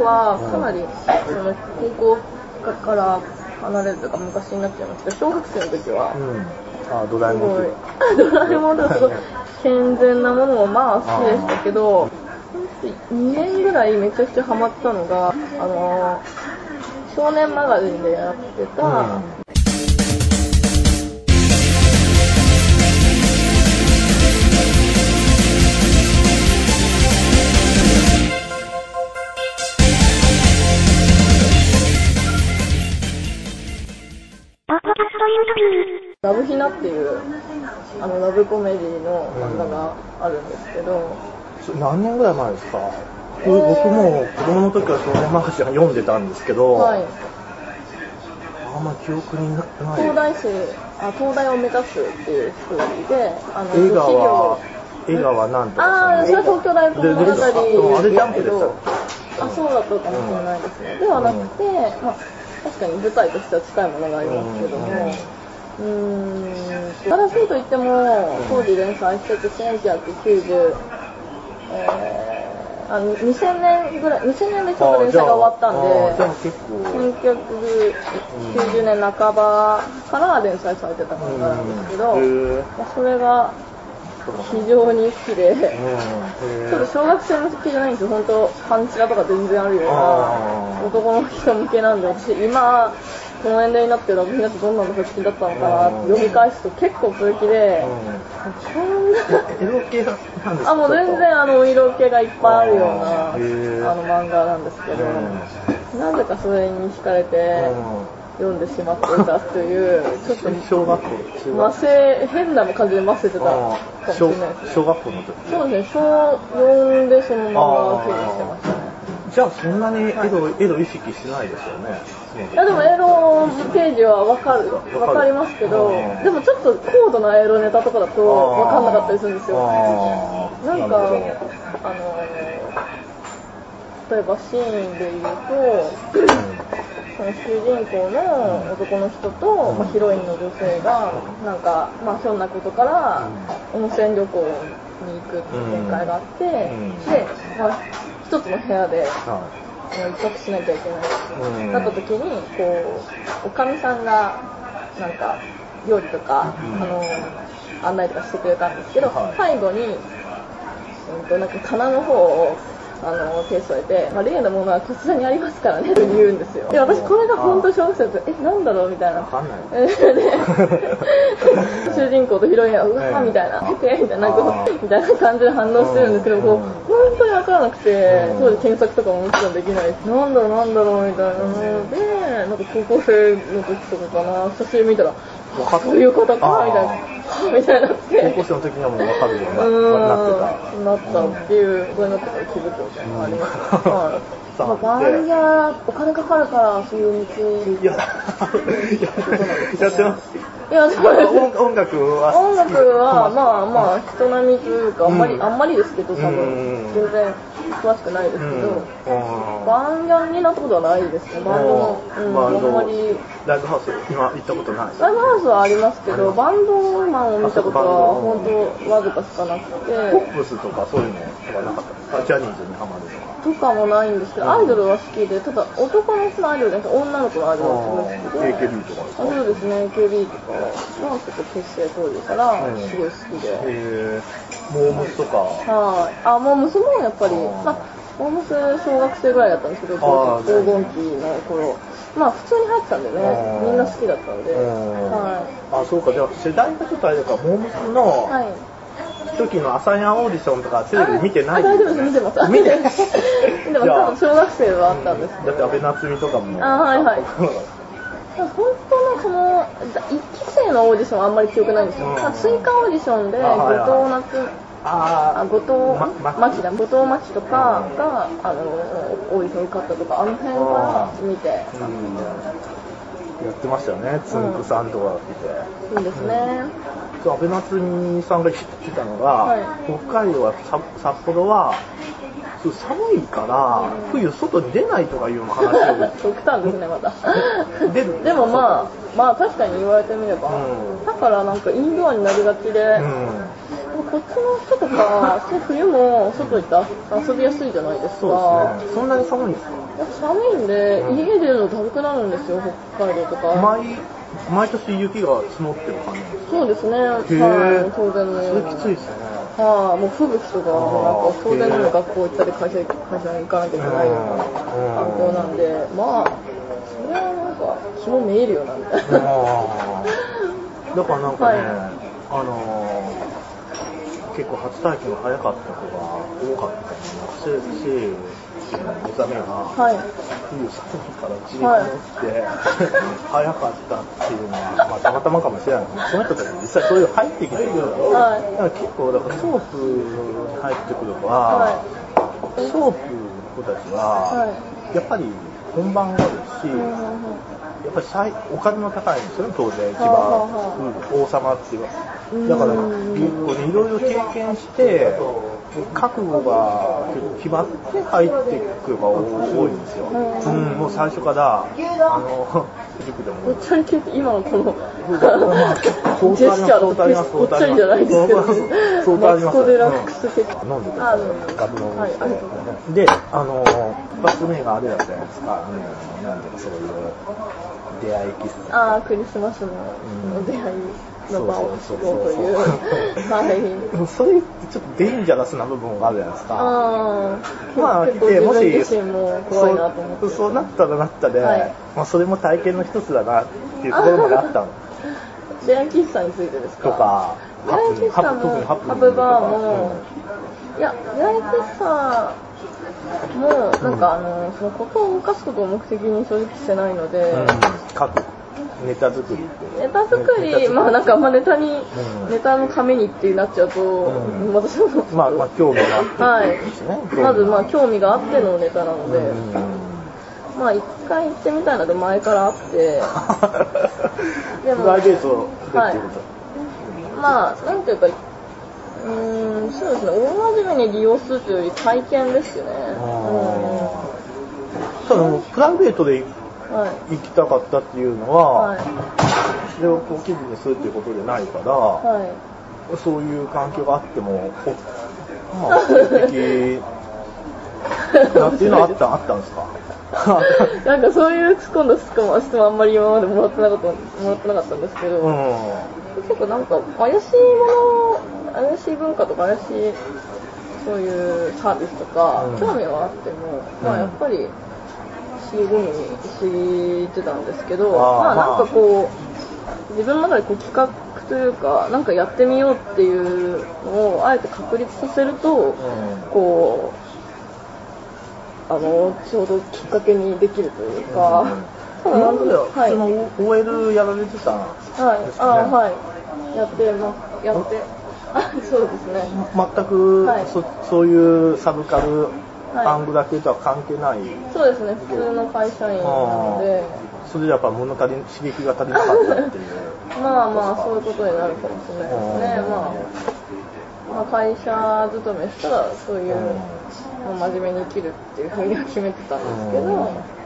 頃はかなり、その高校から離れるとか昔になっちゃいますけど、小学生の時は、うん。あ、ドラえすもん。ごい、ドラえもんとかすごい健全なものもまあ好きでしたけど、2年ぐらいめちゃくちゃハマったのが、あのー、少年マガジンでやってた、ラブヒナっていう、あの、ラブコメディの漫画があるんですけど、それ何年ぐらい前ですか？僕僕も子供の時から少年マガジン読んでたんですけど、はい。あんま記憶にない。東大生、あ、東大を目指すっていうストーリーで、あの、映画は寮、映画はなんとかああ、それは東京大学物語でであれジャンプでしたっあ、そうだったかもしれないですね。ではなくて、まあ、確かに舞台としては近いものがありますけども、うーん、新しいと言っても、当時連載してて1990、えーあ2000年ぐらい、2000年でちょうど連載が終わったんで、結構。1990年半ばから連載されてた漫画なんですけど、うん。それが非常に好きで、うん。ちょっと小学生向けじゃないんですよ、本当パンチラとか全然あるような男の人向けなんで、私今、この年齢になってラブヒナってどんなのが好きだったのかなって読み返すと結構プレキで、こん。な、エロ系なんですか？あ、もう全然あの色気がいっぱいあるようなあの漫画なんですけど、なぜかそれに惹かれて読んでしまっていたという、ちょっと小学校、中ま学せ変な感じでませてたかもし小れないですね。小学校の時そうですね、小4でそのまま経営してましたね。じゃあそんなにエロ,、エロ意識しないですよね。いやでもエロページはわかる、わかりますけどうん、でもちょっと高度なエロネタとかだとわかんなかったりするんですよ。なんか、あの、例えばシーンで言うと、その主人公の男の人と、まあ、ヒロインの女性が、なんか、まあ、ひょんなことから温泉旅行に行くっていう展開があって、ん。で、まあ、一つの部屋で、一泊しなきゃいけないってうん。なった時に、こう、おかみさんが、なんか、料理とか、うん。あの、案内とかしてくれたんですけど、はい。最後に、うんと、なんか棚の方を、あの、手添えて、まあ、例のものはこちらにありますからね、って言うんですよ。で、私これが本当小学生だと、え、なんだろうみたいな。わかんない。主人公とヒロインは、うわええーみたいな、えみたいな、こうみたいな感じで反応してるんですけど、こう、うん本当にわからなくてう、ん。当時検索とかももちろんできないし、なんだろうなんだろうみたいな。ので、なんか高校生の時とかかな、写真見たら、そういうことか、みたいな、みたいにな。高校生の時にはもう分かるようにななってんなったっていう、これになってから気づくみたいなのがあります。まあ、バンギャお金かかるから、そういう道。た。いや、やってます。いや、です。音音楽は音楽は、まあまあ、人並みというか、あんまり、うん。あんまりですけど、多うん。分、全然詳しくないですけど、うん。バンギャンになったことはないですね。バンドも、うん、あんまり。ライブハウス今行ったことない？ライブハウスはありますけど、バンドマンを見たことは、本当わずかしかなくポて、ップスとかそういうのとかなかった？ジャニーズにハマるとか。とかもないんですけど、アイドルは好きで、ただ男の人のアイドルじゃなくて、女の子のアイドルがすごい好きで。AKB とかですか？あそうですね、AKB とかは結構結成当時からすごい好きで。へーモームスとか。はい。あ、もう娘もやっぱりまあ、モームス小学生ぐらいだったんですけど、黄金期の頃。まあ、普通に入ってたんでねみんな好きだったんで。はあ、そうか、じゃあ世代がちょっとあれだから、モームスい。のはい。時の朝やんオーディションとかテレビ見てないあ大丈夫です、見てます。見て見てます。多分小学生はあったんですけど。だって安倍夏実とかも。あはいはい本当のその一期生のオーディションはあんまり記憶ないんですよ。うんまあ追加オーディションで後藤夏ああ後藤ま真希だ後藤真希とかがあのオーディション受かったとかあの辺から見てうんやってましたよね、つんくさんとかいて。いいですね。安倍夏実さんが言ってたのが、はい。北海道はさ札幌は寒いから、冬外に出ないとかいう話を。極端ですねまた。出る。でもまあまあ確かに言われてみれば、うん。だからなんかインドアになりがちで、うんこっちの人とか、冬も外行って遊びやすいじゃないですか。そうですね。そんなに寒いんですか寒いんで、うん家出るのだるくなるんですよ、北海道とか。毎、毎年雪が積もってる感じそうですね、へはい、ー当然のよそうれに。きついですね。はい、もう吹雪とか、なんか当然のように学校行ったり会社会社に行かなきゃいけないような環境なんで、まあ、それはなんか気もめいるよなみたいな。だからなんかね、はいあのー結構初体験が早かった子が多かったと思います。し、目覚めがはい。冬寒いから自分乗って、早かったっていうのは、まあ、たまたまかもしれない。けど、その人たち実際そういう入ってきてるけど、はい。だから結構だからソープに入ってくる子は、はソープの子たちは、はやっぱり本番があるし、やっぱり最お金の高いんですよね、当然、一番、王様っていううんだから、結構ね、いろいろ経験して、覚悟が決まって入ってくる子が多いんですよ。うん。うん、もう最初から、あの、塾でも。ぽっちゃり系って今のこの ジェスチャーと相当ありますぽっちゃりじゃないですけど、相当ありますマツコ・デラックス的。飲ん。でてあどうぞガブ飲みはい、してありがとうございます。で、あの、一発目があれだったじゃないですか、うん、なんていうかそういう出会い喫茶。ああ、クリスマスのうん出会いの場をそう作ろうという。そうそうはい。それちょっとデンジャラスな部分があるじゃないですか。ああ、まあ、結構でもし自身も怖いなと思って。そうそうなったらなったで、はいまあ、それも体験の一つだなっていうところまであったの出会い喫茶についてですかとか、出会い喫茶も、特にハプハブバーも、いや、出会い喫茶も、なんかあの、そのことを動かすことを目的に正直してないので、うん、書くネタ作りって。ネタ作り、まあなんか、まあネタに、うん。ネタのためにってなっちゃうと、ん。私もまあまあ興味があってはい。まずまあ興味があってのネタなので、うん。まあ一回行ってみたいなので前からあって、でもプライベートでっていまあなんていうか、うーん、そうですね、大真面目に利用するというより体験ですよね。ただもうプライベートでうんはい。行きたかったっていうのは、それをこう記事にするっていうことじゃないから、そういう環境があっても、まあ、公的なっていうのはあったあったんですか？なんかそういう今度突っ込む質問あんまり今までもらってなかったもらってなかったんですけど、うん、結構なんか怪しいもの怪しい文化とか怪しいそういうサービスとか、うん、興味はあっても、まあやっぱり、うん5人に行ってたんですけど、まあなんかこう、自分の中でこう企画というか、なんかやってみようっていうのをあえて確立させると、こう、あの、ちょうどきっかけにできるというか、今まではい、その OL やられてたんですか、ね、はい、あはい。やってます。やって。そうですね。全く、はい、そそういうサブカルはい。アングラ系とは関係ない。そうですね、普通の会社員なので、それでやっぱ物足り刺激が足りなかったっていう。まあまあ、そういうことになるかもしれないですね。うん。まあ、まあ、会社勤めしたら、そういう、まあ真面目に生きるっていうふうには決めてたんですけど、うん